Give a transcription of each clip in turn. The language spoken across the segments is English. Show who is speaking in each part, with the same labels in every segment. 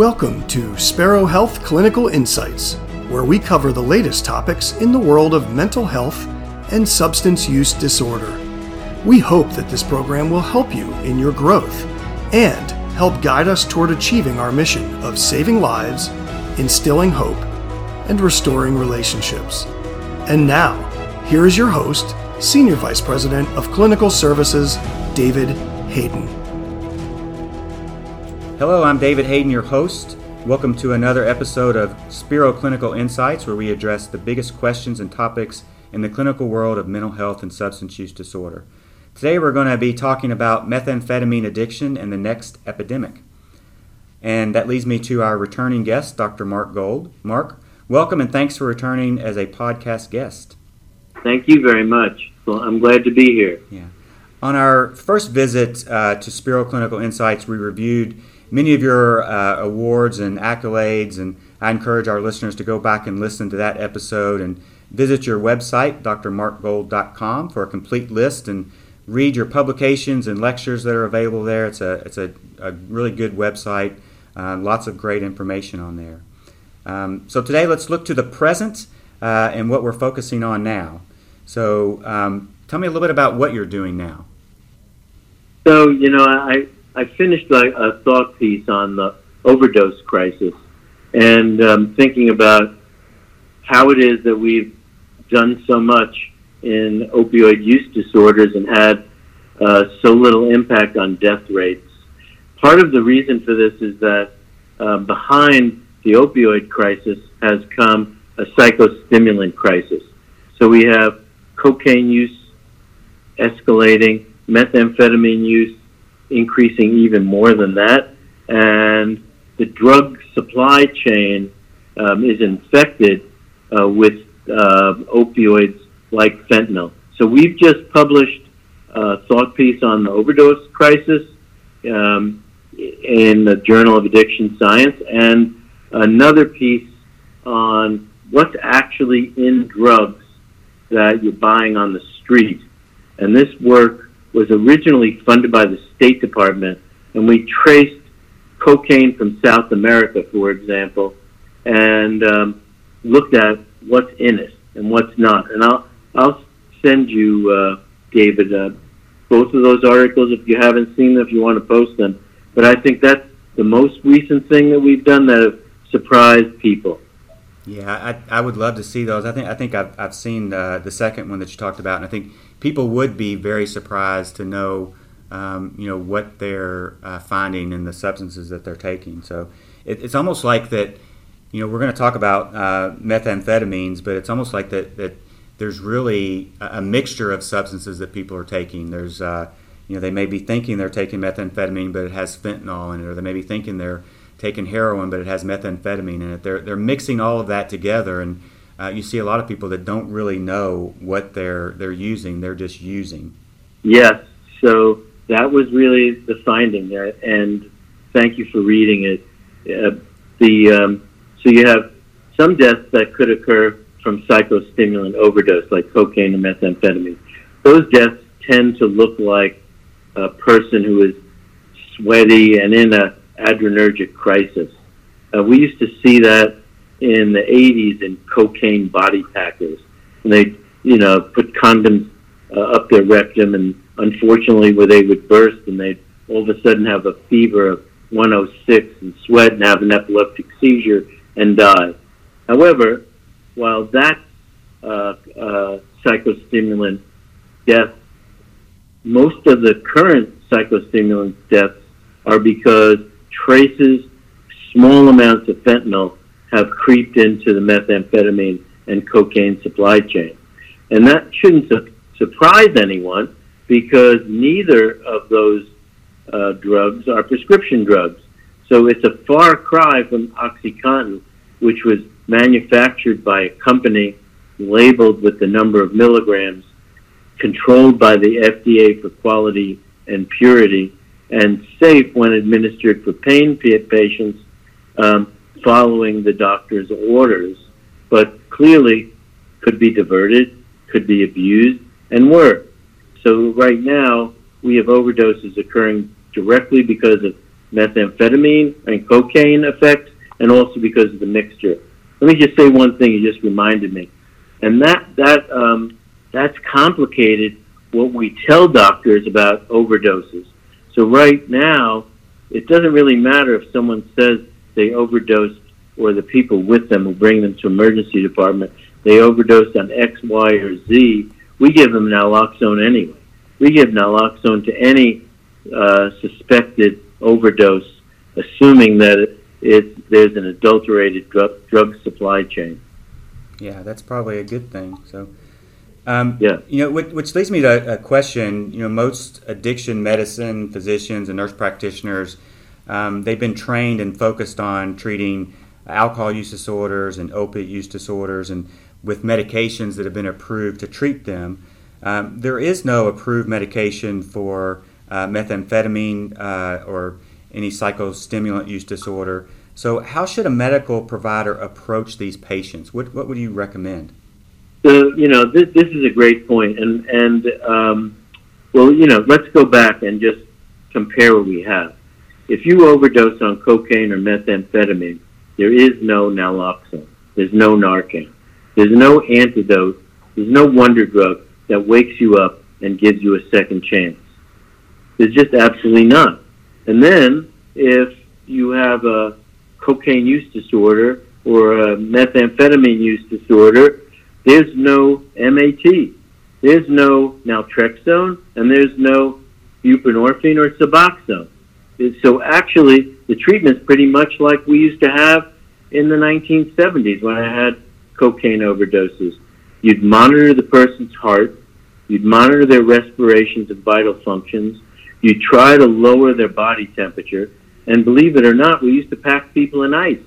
Speaker 1: Welcome to Spero Health Clinical Insights, where we cover the latest topics in the world of mental health and substance use disorder. We hope that this program will help you in your growth and help guide us toward achieving our mission of saving lives, instilling hope, and restoring relationships. And now, here is your host, Senior Vice President of Clinical Services, David Hayden.
Speaker 2: Hello, I'm David Hayden, your host. Welcome to another episode of Spero Clinical Insights, where we address the biggest questions and topics in the clinical world of mental health and substance use disorder. Today, we're going to be talking about methamphetamine addiction and the next epidemic. And that leads me to our returning guest, Dr. Mark Gold. Mark, welcome and thanks for returning as a podcast guest.
Speaker 3: Thank you very much. Well, I'm glad to be here.
Speaker 2: Yeah. On our first visit uh, to Spero Clinical Insights, we reviewed many of your uh, awards and accolades, and I encourage our listeners to go back and listen to that episode and visit your website, drmarkgold.com, for a complete list and read your publications and lectures that are available there. It's a, it's a, a really good website, uh, lots of great information on there. Um, so today, let's look to the present uh, and what we're focusing on now. So, um, tell me a little bit about what you're doing now.
Speaker 3: So, you know, I, I finished a, a thought piece on the overdose crisis and um, thinking about how it is that we've done so much in opioid use disorders and had uh, so little impact on death rates. Part of the reason for this is that uh, behind the opioid crisis has come a psychostimulant crisis. So we have cocaine use escalating, methamphetamine use increasing even more than that, and the drug supply chain um, is infected uh, with uh, opioids like fentanyl. So we've just published a thought piece on the overdose crisis um, in the Journal of Addiction Science, and another piece on what's actually in drugs that you're buying on the street. And this work was originally funded by the State Department, and we traced cocaine from South America, for example, and um, looked at what's in it and what's not. And I'll I'll send you, uh, David, uh, both of those articles if you haven't seen them, if you want to post them. But I think that's the most recent thing that we've done that have surprised people.
Speaker 2: Yeah, I, I would love to see those. I think I think I've, I've seen uh, the second one that you talked about, and I think people would be very surprised to know, um, you know, what they're uh, finding in the substances that they're taking. So it, it's almost like that. You know, we're going to talk about uh, methamphetamines, but it's almost like that that there's really a, a mixture of substances that people are taking. There's uh, you know, they may be thinking they're taking methamphetamine, but it has fentanyl in it, or they may be thinking they're taking heroin, but it has methamphetamine in it. They're they're mixing all of that together, and uh, you see a lot of people that don't really know what they're they're using. They're just using.
Speaker 3: Yes. So that was really the finding, and thank you for reading it. Uh, the um, so you have some deaths that could occur from psychostimulant overdose, like cocaine and methamphetamine. Those deaths tend to look like a person who is sweaty and in a adrenergic crisis. Uh, we used to see that in the 80s in cocaine body packers. And they, you know, put condoms uh, up their rectum, and unfortunately, where they would burst and they'd all of a sudden have a fever of 106 and sweat and have an epileptic seizure and die. However, while that uh, uh, psychostimulant death, most of the current psychostimulant deaths are because traces, small amounts of fentanyl have creeped into the methamphetamine and cocaine supply chain. And that shouldn't su- surprise anyone because neither of those uh, drugs are prescription drugs. So it's a far cry from OxyContin, which was manufactured by a company labeled with the number of milligrams, controlled by the FDA for quality and purity, and safe when administered for pain patients um, following the doctor's orders, but clearly could be diverted, could be abused, and were. So right now, we have overdoses occurring directly because of methamphetamine and cocaine effects, and also because of the mixture. Let me just say one thing you just reminded me, and that that um, that's complicated. What we tell doctors about overdoses. So right now, it doesn't really matter if someone says they overdosed or the people with them who bring them to emergency department they overdosed on X, Y, or Z. We give them naloxone anyway. We give naloxone to any uh, suspected overdose, assuming that it, it, there's an adulterated drug, drug supply chain.
Speaker 2: Yeah, that's probably a good thing. So, um, yeah, you know, which, which, leads me to a question. You know, most addiction medicine physicians and nurse practitioners, um, they've been trained and focused on treating alcohol use disorders and opiate use disorders, and with medications that have been approved to treat them. Um, there is no approved medication for uh, methamphetamine uh, or any psychostimulant use disorder. So, how should a medical provider approach these patients? What, what would you recommend?
Speaker 3: So, you know, this, this is a great point, and and um, well, you know, let's go back and just compare what we have. If you overdose on cocaine or methamphetamine, there is no naloxone. There's no Narcan. There's no antidote. There's no wonder drug that wakes you up and gives you a second chance. There's just absolutely none. And then if you have a cocaine use disorder or a methamphetamine use disorder, there's no MAT. There's no naltrexone and there's no buprenorphine or Suboxone. So actually, the treatment is pretty much like we used to have in the 1970s when I had cocaine overdoses. You'd monitor the person's heart, you'd monitor their respirations and vital functions, you'd try to lower their body temperature, and believe it or not, we used to pack people in ice.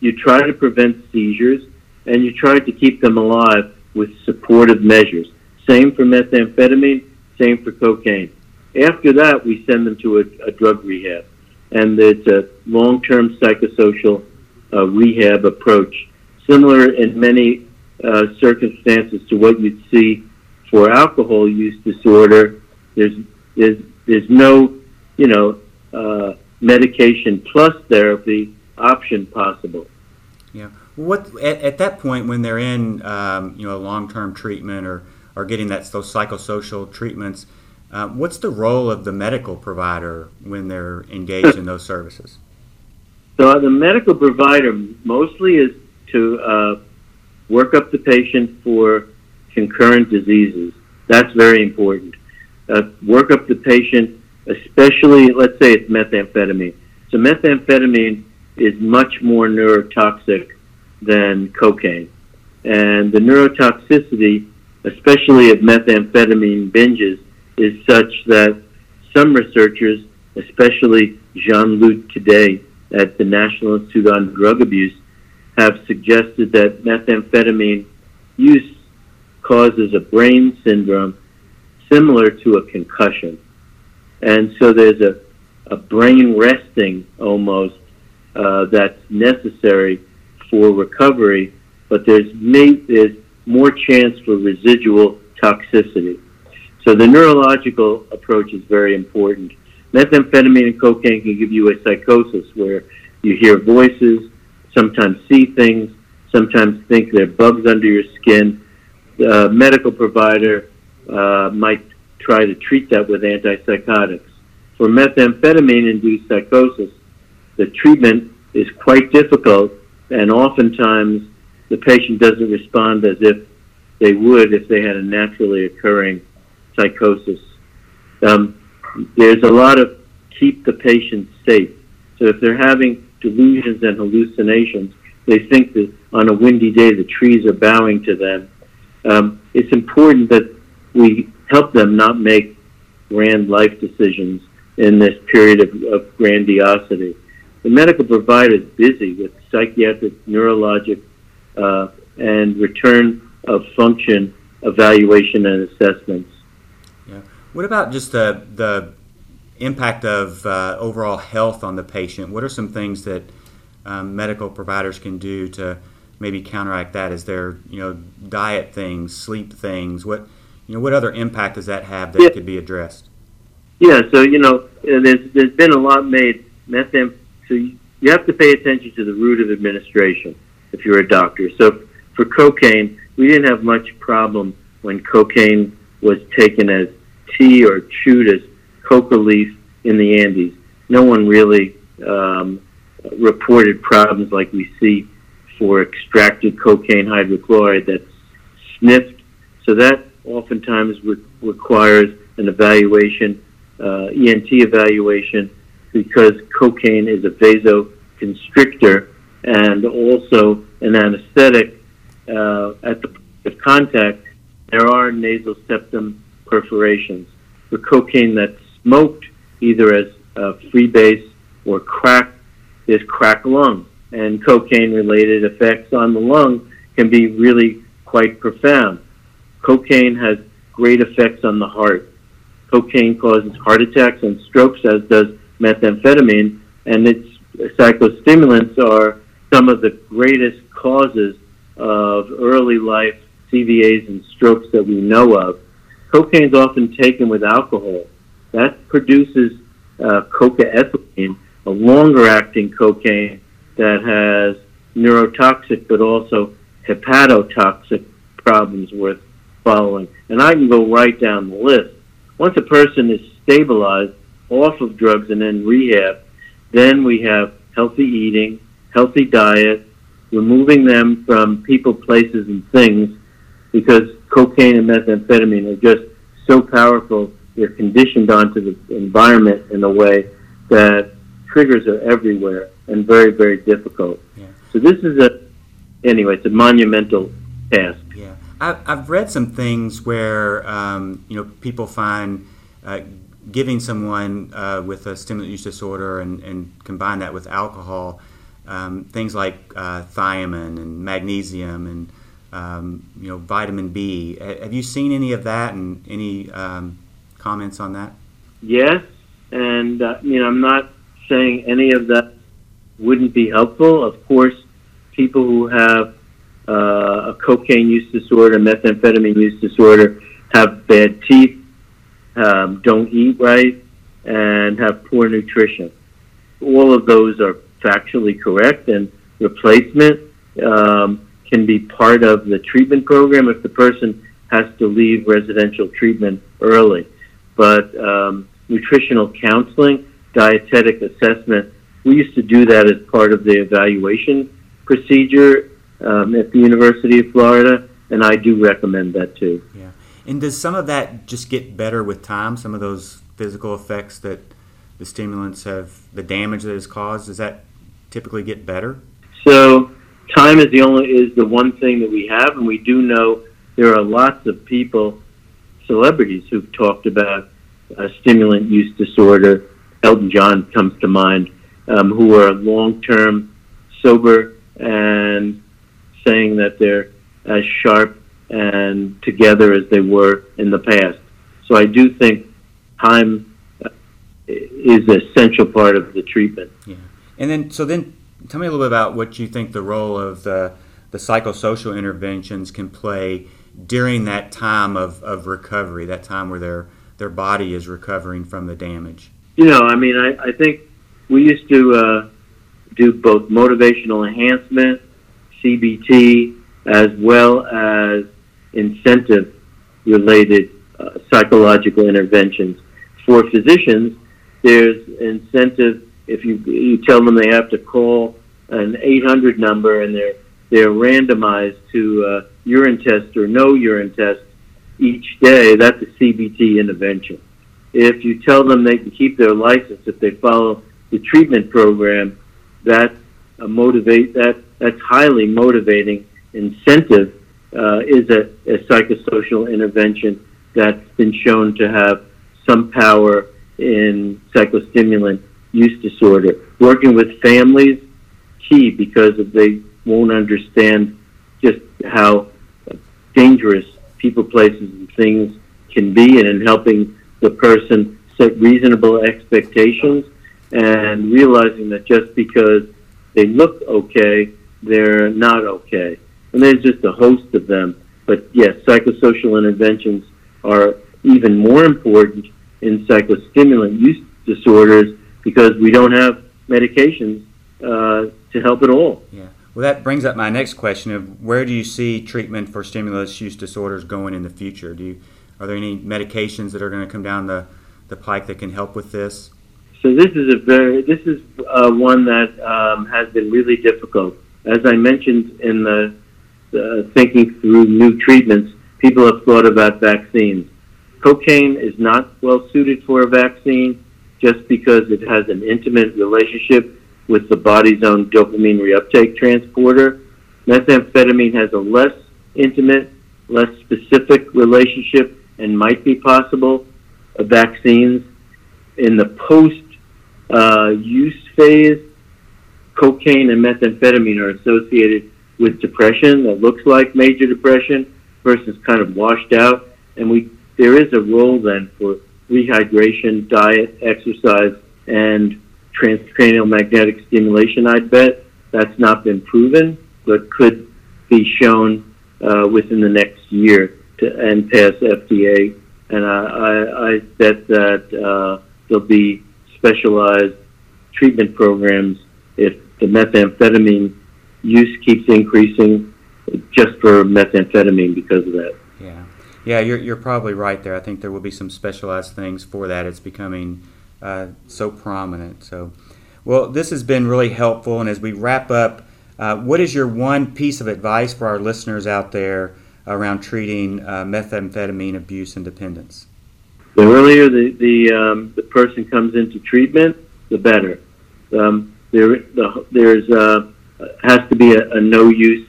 Speaker 3: You try to prevent seizures, and you tried to keep them alive with supportive measures. Same for methamphetamine, same for cocaine. After that, we send them to a, a drug rehab, and it's a long-term psychosocial uh, rehab approach similar in many uh, circumstances to what you'd see for alcohol use disorder. There's there's there's no you know uh, medication plus therapy option possible.
Speaker 2: Yeah. What at, at that point when they're in um, you know long term treatment or or getting that those psychosocial treatments, uh, what's the role of the medical provider when they're engaged in those services?
Speaker 3: So the medical provider mostly is to uh, work up the patient for concurrent diseases. That's very important. Uh, work up the patient, especially, let's say it's methamphetamine. So methamphetamine is much more neurotoxic than cocaine. And the neurotoxicity, especially of methamphetamine binges, is such that some researchers, especially Jean-Luc Cadet at the National Institute on Drug Abuse, have suggested that methamphetamine use causes a brain syndrome similar to a concussion. And so there's a, a brain resting almost uh, that's necessary for recovery, but there's, may, there's more chance for residual toxicity. So the neurological approach is very important. Methamphetamine and cocaine can give you a psychosis where you hear voices, sometimes see things, sometimes think there are bugs under your skin. The medical provider uh, might try to treat that with antipsychotics. For methamphetamine induced psychosis, the treatment is quite difficult, and oftentimes the patient doesn't respond as if they would if they had a naturally occurring psychosis. Um, there's a lot of keep the patient safe. So if they're having delusions and hallucinations. They think that on a windy day the trees are bowing to them. Um, it's important that we help them not make grand life decisions in this period of, of grandiosity. The medical provider is busy with psychiatric, neurologic, uh, and return of function evaluation and assessments.
Speaker 2: Yeah. What about just the the impact of uh, overall health on the patient. What are some things that um, medical providers can do to maybe counteract that? Is there you know diet things, sleep things? What you know what other impact does that have that yeah. could be addressed?
Speaker 3: Yeah, so you know there's there's been a lot made methamphetamine. So you, have to pay attention to the route of administration if you're a doctor. So for cocaine, we didn't have much problem when cocaine was taken as tea or chewed as coca leaf in the Andes. No one really um, reported problems like we see for extracted cocaine hydrochloride that's sniffed. So that oftentimes re- requires an evaluation, uh, ENT evaluation, because cocaine is a vasoconstrictor and also an anesthetic uh, at the point of contact. There are nasal septum perforations. For cocaine that's smoked, either as uh, freebase or crack, there's crack lung. And cocaine related effects on the lung can be really quite profound. Cocaine has great effects on the heart. Cocaine causes heart attacks and strokes, as does methamphetamine, and its psychostimulants are some of the greatest causes of early life CVAs and strokes that we know of. Cocaine is often taken with alcohol. That produces uh, cocaethylene, a longer acting cocaine that has neurotoxic but also hepatotoxic problems worth following. And I can go right down the list. Once a person is stabilized off of drugs and in rehab, then we have healthy eating, healthy diet, removing them from people, places, and things because cocaine and methamphetamine are just so powerful. They're conditioned onto the environment in a way that triggers are everywhere and very, very difficult. Yeah. So this is a, anyway, it's a monumental task.
Speaker 2: Yeah, I've read some things where um, you know people find uh, giving someone uh, with a stimulant use disorder and, and combine that with alcohol, um, things like uh, thiamine and magnesium and um, you know vitamin B. Have you seen any of that and any um, comments on that?
Speaker 3: Yes, and uh, you know I'm not saying any of that wouldn't be helpful. Of course, people who have uh, a cocaine use disorder, methamphetamine use disorder, have bad teeth, um, don't eat right, and have poor nutrition. All of those are factually correct, and replacement um, can be part of the treatment program if the person has to leave residential treatment early. But um, nutritional counseling, dietetic assessment, we used to do that as part of the evaluation procedure um, at the University of Florida, and I do recommend that too.
Speaker 2: Yeah. And does some of that just get better with time? Some of those physical effects that the stimulants have, the damage that is caused, does that typically get better?
Speaker 3: So, time is the only is the one thing that we have, and we do know there are lots of people, celebrities, who've talked about uh, stimulant use disorder. Elton John comes to mind, um, who are long-term sober and saying that they're as sharp and together as they were in the past. So I do think time uh, is an essential part of the treatment.
Speaker 2: Yeah. And then, so then, tell me a little bit about what you think the role of the, the psychosocial interventions can play during that time of, of recovery, that time where their, their body is recovering from the damage.
Speaker 3: You know, I mean, I, I think we used to uh, do both motivational enhancement CBT, as well as incentive related uh, psychological interventions. For physicians, there's incentive if you, you tell them they have to call an 800 number and they're, they're randomized to uh, urine test or no urine test each day, that's a CBT intervention. If you tell them they can keep their license if they follow the treatment program, that's a motivate that that's highly motivating incentive uh, is a, a psychosocial intervention that's been shown to have some power in psychostimulant use disorder. Working with families, key because they won't understand just how dangerous people, places, and things can be, and in helping the person set reasonable expectations and realizing that just because they look okay they're not okay. And there's just a host of them. But yes, psychosocial interventions are even more important in psychostimulant use disorders because we don't have medications uh, to help at all.
Speaker 2: Yeah. Well, that brings up my next question of where do you see treatment for stimulus use disorders going in the future? Do you, are there any medications that are going to come down the, the pike that can help with this?
Speaker 3: So this is a very this is uh, one that um, has been really difficult. As I mentioned in the uh, thinking through new treatments, people have thought about vaccines. Cocaine is not well suited for a vaccine just because it has an intimate relationship with the body's own dopamine reuptake transporter. Methamphetamine has a less intimate, less specific relationship and might be possible. Uh, vaccines in the post uh, use phase, cocaine and methamphetamine are associated with depression that looks like major depression versus kind of washed out. And we there is a role then for rehydration, diet, exercise, and transcranial magnetic stimulation. I'd bet that's not been proven, but could be shown uh, within the next year to and pass FDA. And I, I, I bet that uh, there'll be specialized treatment programs if the methamphetamine use keeps increasing just for methamphetamine because of that.
Speaker 2: Yeah. Yeah, you're, you're probably right there. I think there will be some specialized things for that. It's becoming uh, so prominent. So, well, this has been really helpful. And as we wrap up, uh, what is your one piece of advice for our listeners out there around treating uh, methamphetamine abuse and dependence?
Speaker 3: The earlier the the, um, the person comes into treatment, the better. Um, there the, there's uh, has to be a, a no use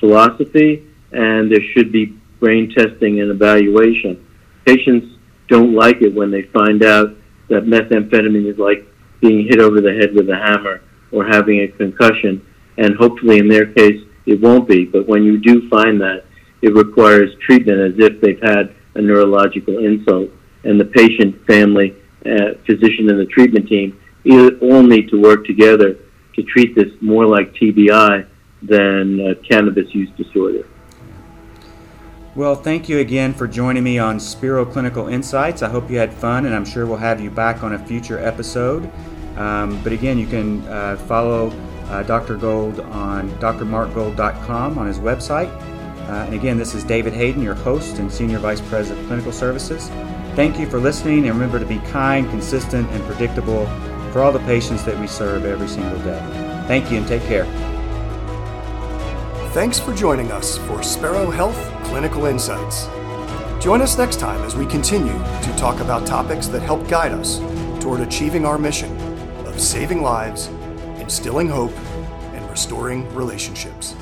Speaker 3: philosophy, and there should be brain testing and evaluation. Patients don't like it when they find out that methamphetamine is like being hit over the head with a hammer or having a concussion, and hopefully in their case it won't be. But when you do find that, it requires treatment as if they've had a neurological insult, and the patient, family, uh, physician, and the treatment team all need to work together to treat this more like TBI than uh, cannabis use disorder.
Speaker 2: Well, thank you again for joining me on Spero Clinical Insights. I hope you had fun, and I'm sure we'll have you back on a future episode. Um, but again, you can uh, follow uh, Dr. Gold on drmarkgold.com on his website. Uh, and again, this is David Hayden, your host and Senior Vice President of Clinical Services. Thank you for listening, and remember to be kind, consistent, and predictable for all the patients that we serve every single day. Thank you, and take care.
Speaker 1: Thanks for joining us for Spero Health Clinical Insights. Join us next time as we continue to talk about topics that help guide us toward achieving our mission of saving lives, instilling hope, and restoring relationships.